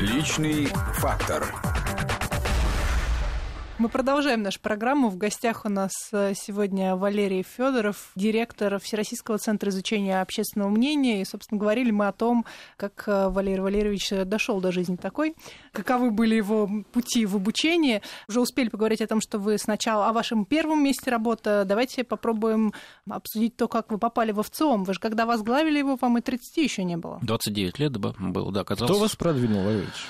Личный фактор. Мы продолжаем нашу программу. В гостях у нас э, сегодня Валерий Федоров, директор Всероссийского центра изучения общественного мнения. И, собственно, говорили мы о том, как э, Валерий Валерьевич дошел до жизни такой, каковы были его пути в обучении. Уже успели поговорить о том, что вы сначала о вашем первом месте работы. Давайте попробуем обсудить то, как вы попали в ВЦИОМ. Вы же когда возглавили его, вам и 30 еще не было. 29 лет было, да, оказалось. Кто вас продвинул, Валерьевич?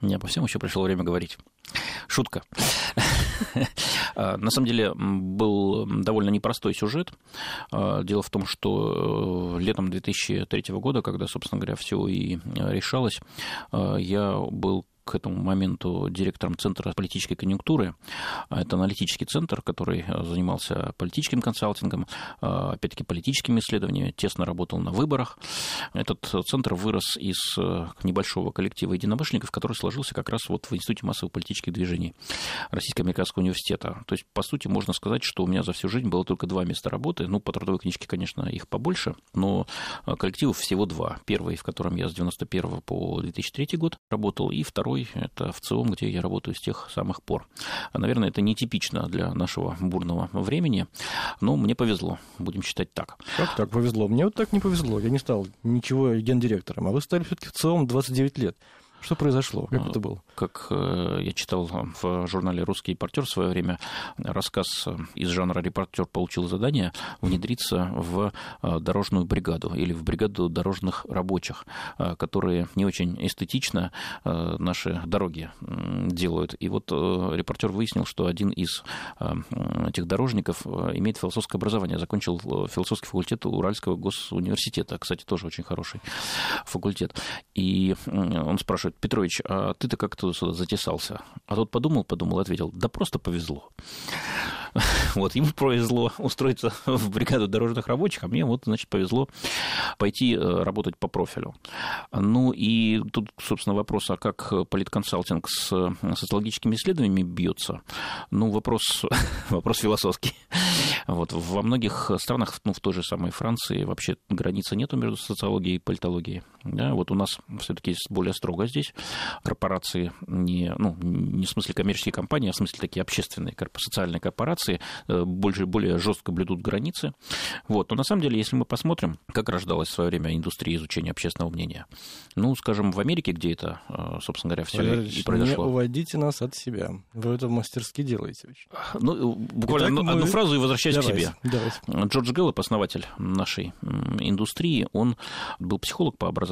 Не обо всем еще пришло время говорить. Шутка. А, на самом деле был довольно непростой сюжет. А, дело в том, что э, летом 2003 года, когда, собственно говоря, все и решалось, а, я был к этому моменту директором Центра политической конъюнктуры. Это аналитический центр, который занимался политическим консалтингом, опять-таки политическими исследованиями, тесно работал на выборах. Этот центр вырос из небольшого коллектива единомышленников, который сложился как раз вот в Институте массовых политических движений Российско-американского университета. То есть, по сути, можно сказать, что у меня за всю жизнь было только два места работы. Ну, по трудовой книжке, конечно, их побольше, но коллективов всего два. Первый, в котором я с 91 по 2003 год работал, и второй второй – это в ЦИОМ, где я работаю с тех самых пор. Наверное, это нетипично для нашего бурного времени, но мне повезло, будем считать так. Как так повезло? Мне вот так не повезло. Я не стал ничего гендиректором, а вы стали все-таки в ЦИОМ 29 лет. Что произошло? Как это было? Как э, я читал в журнале «Русский репортер» в свое время, рассказ из жанра «Репортер» получил задание внедриться в э, дорожную бригаду или в бригаду дорожных рабочих, э, которые не очень эстетично наши дороги делают. И вот репортер выяснил, что один из этих дорожников имеет философское образование, закончил философский факультет Уральского госуниверситета, кстати, тоже очень хороший факультет. И он спрашивает, Петрович, а ты-то как то сюда затесался? А тот подумал, подумал, ответил, да просто повезло. Вот, ему повезло устроиться в бригаду дорожных рабочих, а мне вот, значит, повезло пойти э, работать по профилю. Ну и тут, собственно, вопрос, а как политконсалтинг с социологическими исследованиями бьется? Ну, вопрос, вопрос философский. Вот, во многих странах, ну, в той же самой Франции, вообще границы нету между социологией и политологией. Да, вот у нас все-таки более строго здесь. Корпорации не, ну, не в смысле коммерческие компании, а в смысле такие общественные социальные корпорации э, больше, более жестко блюдут границы. Вот. Но на самом деле, если мы посмотрим, как рождалась в свое время индустрия изучения общественного мнения, ну, скажем, в Америке, где это, э, собственно говоря, все и произошло. Не уводите нас от себя. Вы это мастерски делаете. Очень. Ну, буквально Итак, одну, мы... одну фразу и возвращаюсь давайте, к себе. Давайте. Джордж Гэллоп, основатель нашей индустрии, он был психолог по образованию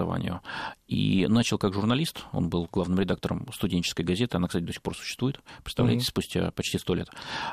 и начал как журналист. Он был главным редактором студенческой газеты. Она, кстати, до сих пор существует. Представляете, mm-hmm. спустя почти сто лет.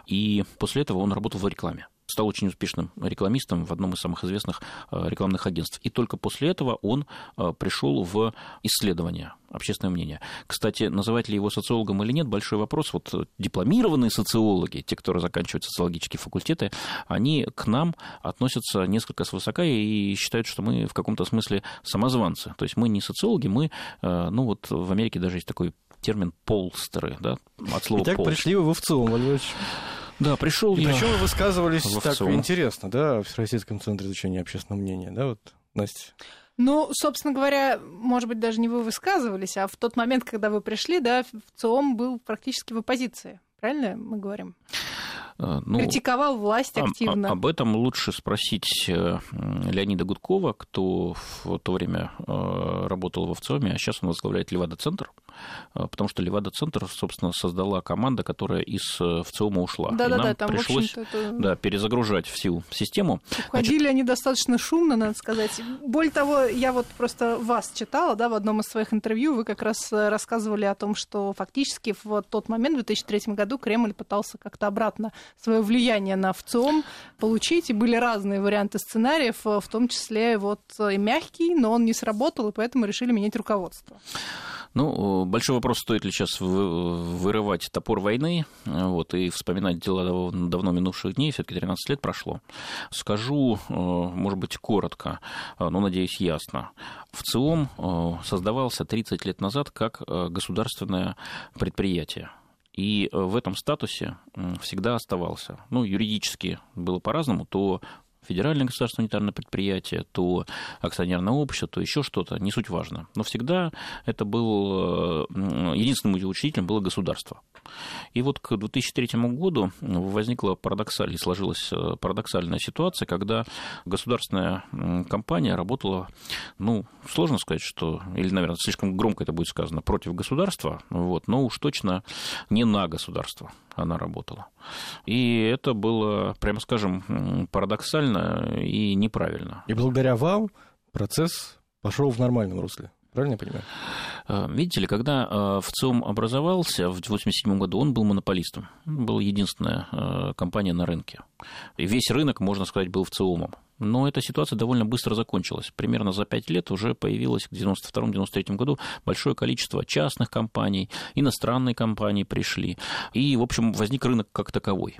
И после этого он работал в рекламе стал очень успешным рекламистом в одном из самых известных э, рекламных агентств. И только после этого он э, пришел в исследование общественного мнения. Кстати, называть ли его социологом или нет, большой вопрос. Вот дипломированные социологи, те, которые заканчивают социологические факультеты, они к нам относятся несколько свысока и считают, что мы в каком-то смысле самозванцы. То есть мы не социологи, мы, э, ну вот в Америке даже есть такой термин полстеры, да, от слова Итак, пол. пришли вы в ВЦИОМ, Валерьевич. Да, пришел я. Причем вы высказывались так интересно, да, в Всероссийском центре изучения общественного мнения, да, вот, Настя? Ну, собственно говоря, может быть, даже не вы высказывались, а в тот момент, когда вы пришли, да, в ЦИОМ был практически в оппозиции. Правильно мы говорим? Э, ну, Критиковал власть активно. Об, об этом лучше спросить э, Леонида Гудкова, кто в то время э, работал в ВЦИОМе, а сейчас он возглавляет Левада-центр, потому что Левада-центр, собственно, создала команда, которая из ВЦИОМа ушла. Да-да-да, там, пришлось это... да, перезагружать всю систему. Уходили Значит... они достаточно шумно, надо сказать. Более того, я вот просто вас читала, да, в одном из своих интервью, вы как раз рассказывали о том, что фактически в тот момент, в 2003 году, Кремль пытался как-то обратно свое влияние на ВЦИОМ получить. И были разные варианты сценариев, э, в том числе вот э, и мягкий, но он не сработал, и поэтому решили менять руководство. Ну, большой вопрос, стоит ли сейчас вырывать топор войны вот, и вспоминать дела давно минувших дней, все таки 13 лет прошло. Скажу, э, может быть, коротко, но, надеюсь, ясно. В ЦИОМ создавался 30 лет назад как государственное предприятие и э, в этом статусе всегда оставался. Ну, юридически было по-разному, то федеральное государственное унитарное предприятие, то акционерное общество, то еще что-то, не суть важно. Но всегда это был, единственным учредителем было государство. И вот к 2003 году возникла парадоксальная, сложилась э, парадоксальная ситуация, когда государственная компания работала, ну, сложно сказать, что, или, наверное, слишком громко это будет сказано, против государства, вот, но уж точно не на государство она работала. И это было, прямо скажем, парадоксально и неправильно. И благодаря вам процесс пошел в нормальном русле. Правильно я понимаю? Э, видите ли, когда э, ВЦИОМ образовался в 1987 году, он был монополистом. Он был единственная э, компания на рынке. И весь рынок, можно сказать, был ВЦИОМом. Но эта ситуация довольно быстро закончилась. Примерно за пять лет уже появилось к 1992-1993 году большое количество частных компаний, иностранные компании пришли. И, в общем, возник рынок как таковой.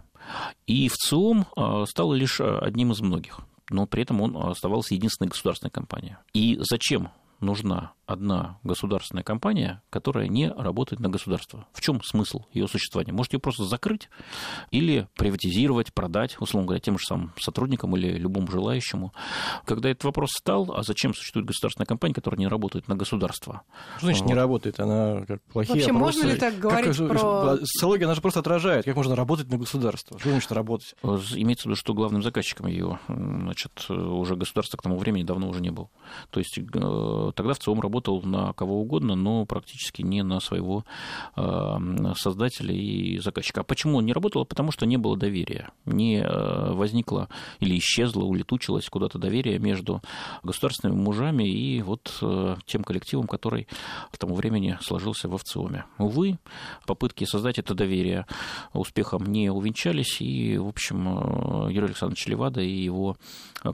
И ВЦИОМ стал лишь одним из многих но при этом он оставался единственной государственной компанией. И зачем нужна одна государственная компания, которая не работает на государство. В чем смысл ее существования? Может ее просто закрыть или приватизировать, продать, условно говоря, тем же самым сотрудникам или любому желающему. Когда этот вопрос стал, а зачем существует государственная компания, которая не работает на государство? Что значит вот. не работает? Она как плохие Вообще, опросы. можно ли так говорить как, про... Социология, она же просто отражает, как можно работать на государство. Что значит работать? Имеется в виду, что главным заказчиком ее, значит, уже государство к тому времени давно уже не был. То есть э, тогда в ЦИОМ работал на кого угодно, но практически не на своего э, создателя и заказчика. А почему он не работал? Потому что не было доверия. Не э, возникло или исчезло, улетучилось куда-то доверие между государственными мужами и вот тем коллективом, который к тому времени сложился в ВЦИОМе. Увы, попытки создать это доверие успехом не увенчались, и, в общем, Юрий Александрович Левада и его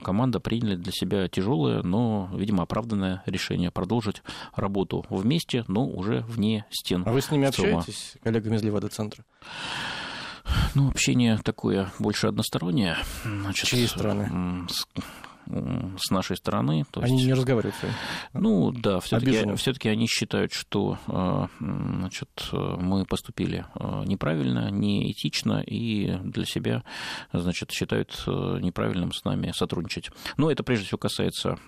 команда приняли для себя тяжелое, но, видимо, оправданное решение продолжить работу вместе, но уже вне стен. А вы с ними общаетесь, коллегами из Левада-центра? Ну, общение такое больше одностороннее. Значит, Чьей страны? С с нашей стороны. То они есть, не разговаривают с вами? Ну да, все-таки, все-таки они считают, что э, значит, мы поступили э, неправильно, неэтично и для себя значит, считают э, неправильным с нами сотрудничать. Но это прежде всего касается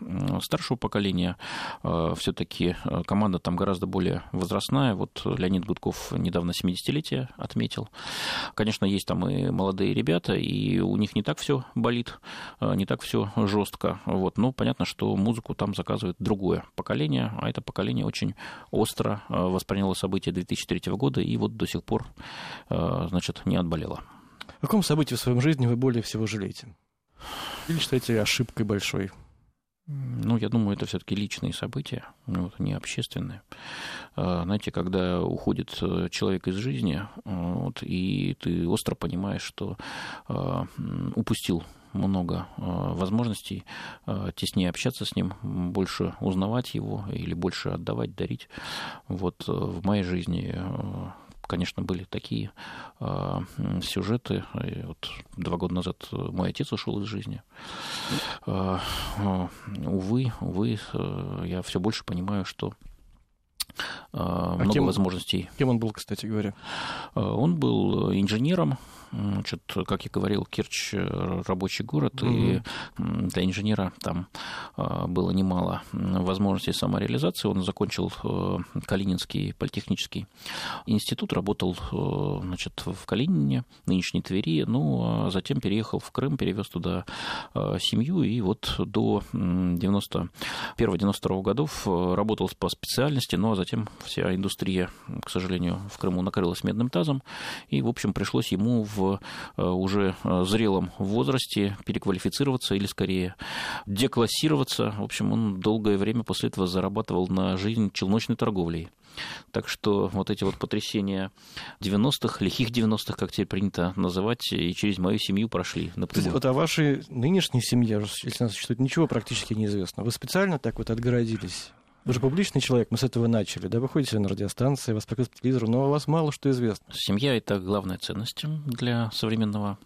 старшего поколения. Все-таки команда там гораздо более возрастная. Вот Леонид Гудков недавно 70-летие отметил. Конечно, есть там и молодые ребята, и у них не так все болит, не так все жестко жестко. Вот. Но понятно, что музыку там заказывает другое поколение, а это поколение очень остро э, восприняло события 2003 года и вот до сих пор э, значит, не отболело. О каком событии в своем жизни вы более всего жалеете? Или считаете ошибкой большой? Ну, я думаю, это все-таки личные события, ну, вот, не общественные. Э, знаете, когда уходит человек из жизни, вот, и ты остро понимаешь, что упустил много э, возможностей э, теснее общаться с ним, больше узнавать его или больше отдавать, дарить. Вот э, в моей жизни конечно, были такие э, сюжеты. И вот два года назад мой отец ушел из жизни. Э, увы, увы, э, я все больше понимаю, что а много кем, возможностей. Кем он был, кстати говоря? Он был инженером, Значит, как я говорил, Керчь э, рабочий город, угу. и для инженера там э, было немало возможностей самореализации. Он закончил э, Калининский политехнический институт, работал значит, в Калинине, нынешней Твери, ну, а затем переехал в Крым, перевез туда семью, и вот до 91-92 годов работал по специальности, ну, а затем вся индустрия, к сожалению, в Крыму накрылась медным тазом, и, в общем, пришлось ему в Э, уже э, зрелом возрасте переквалифицироваться или скорее деклассироваться. В общем, он долгое время после этого зарабатывал на жизнь челночной торговлей. Так что вот эти вот потрясения 90-х, лихих 90-х, как теперь принято называть, и через мою семью прошли. Напрямую. Вот о вашей нынешней семье, если она существует, ничего практически неизвестно. Вы специально так вот отгородились вы же публичный человек, мы с этого начали, да, вы ходите на радиостанции, вас показывают по телевизору, но о вас мало что известно. Семья – это главная ценность для современного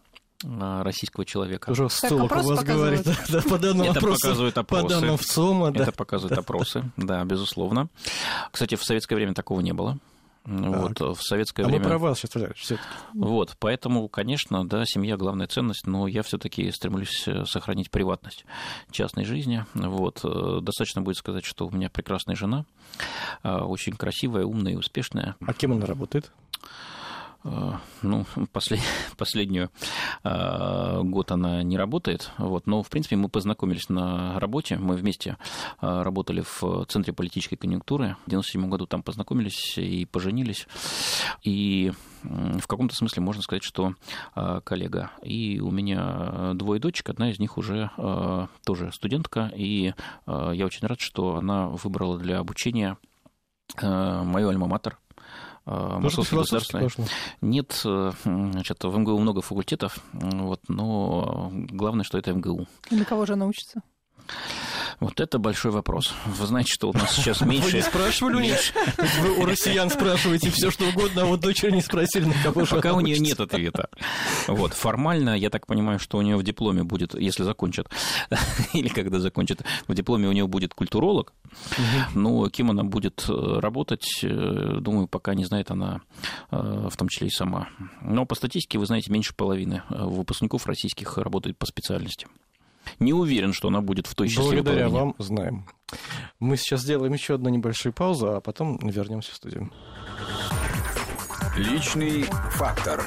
а, российского человека. Уже Столов у вас говорит. Да, по данным Это опросу, показывают опросы. По данным ВЦИОМа, да. Это показывают опросы, да, безусловно. Кстати, в советское время такого не было. Вот, в советское а время... мы про вас сейчас все Вот, поэтому, конечно, да, семья главная ценность, но я все-таки стремлюсь э, сохранить приватность частной жизни. Вот, э, достаточно будет сказать, что у меня прекрасная жена, очень красивая, умная и успешная. А кем она работает? Э, ну, послед, последнюю э, год она не работает, вот, но, в принципе, мы познакомились на работе, мы вместе э, работали в Центре политической конъюнктуры, в 97 году там познакомились и поженились, и в каком-то смысле можно сказать, что коллега. И у меня двое дочек, одна из них уже тоже студентка, и я очень рад, что она выбрала для обучения мою альма-матер, Московский государственный. Нет, э, значит, в МГУ много факультетов, вот, но главное, что это МГУ. И на кого же она учится? Вот это большой вопрос. Вы знаете, что у нас сейчас меньше... Вы не спрашивали у них? Вы у россиян спрашиваете все, что угодно, а вот дочери не спросили, на кого же Пока у нее нет ответа. Вот, формально, я так понимаю, что у нее в дипломе будет, если закончит, или когда закончит, в дипломе у нее будет культуролог, но кем она будет э, работать, э, думаю, пока не знает она, э, в том числе и сама. Но по статистике, вы знаете, меньше половины выпускников российских работают по специальности. Не уверен, что она будет в той счастливой Благодаря половине. вам знаем. Мы сейчас сделаем еще одну небольшую паузу, а потом вернемся в студию. Личный фактор.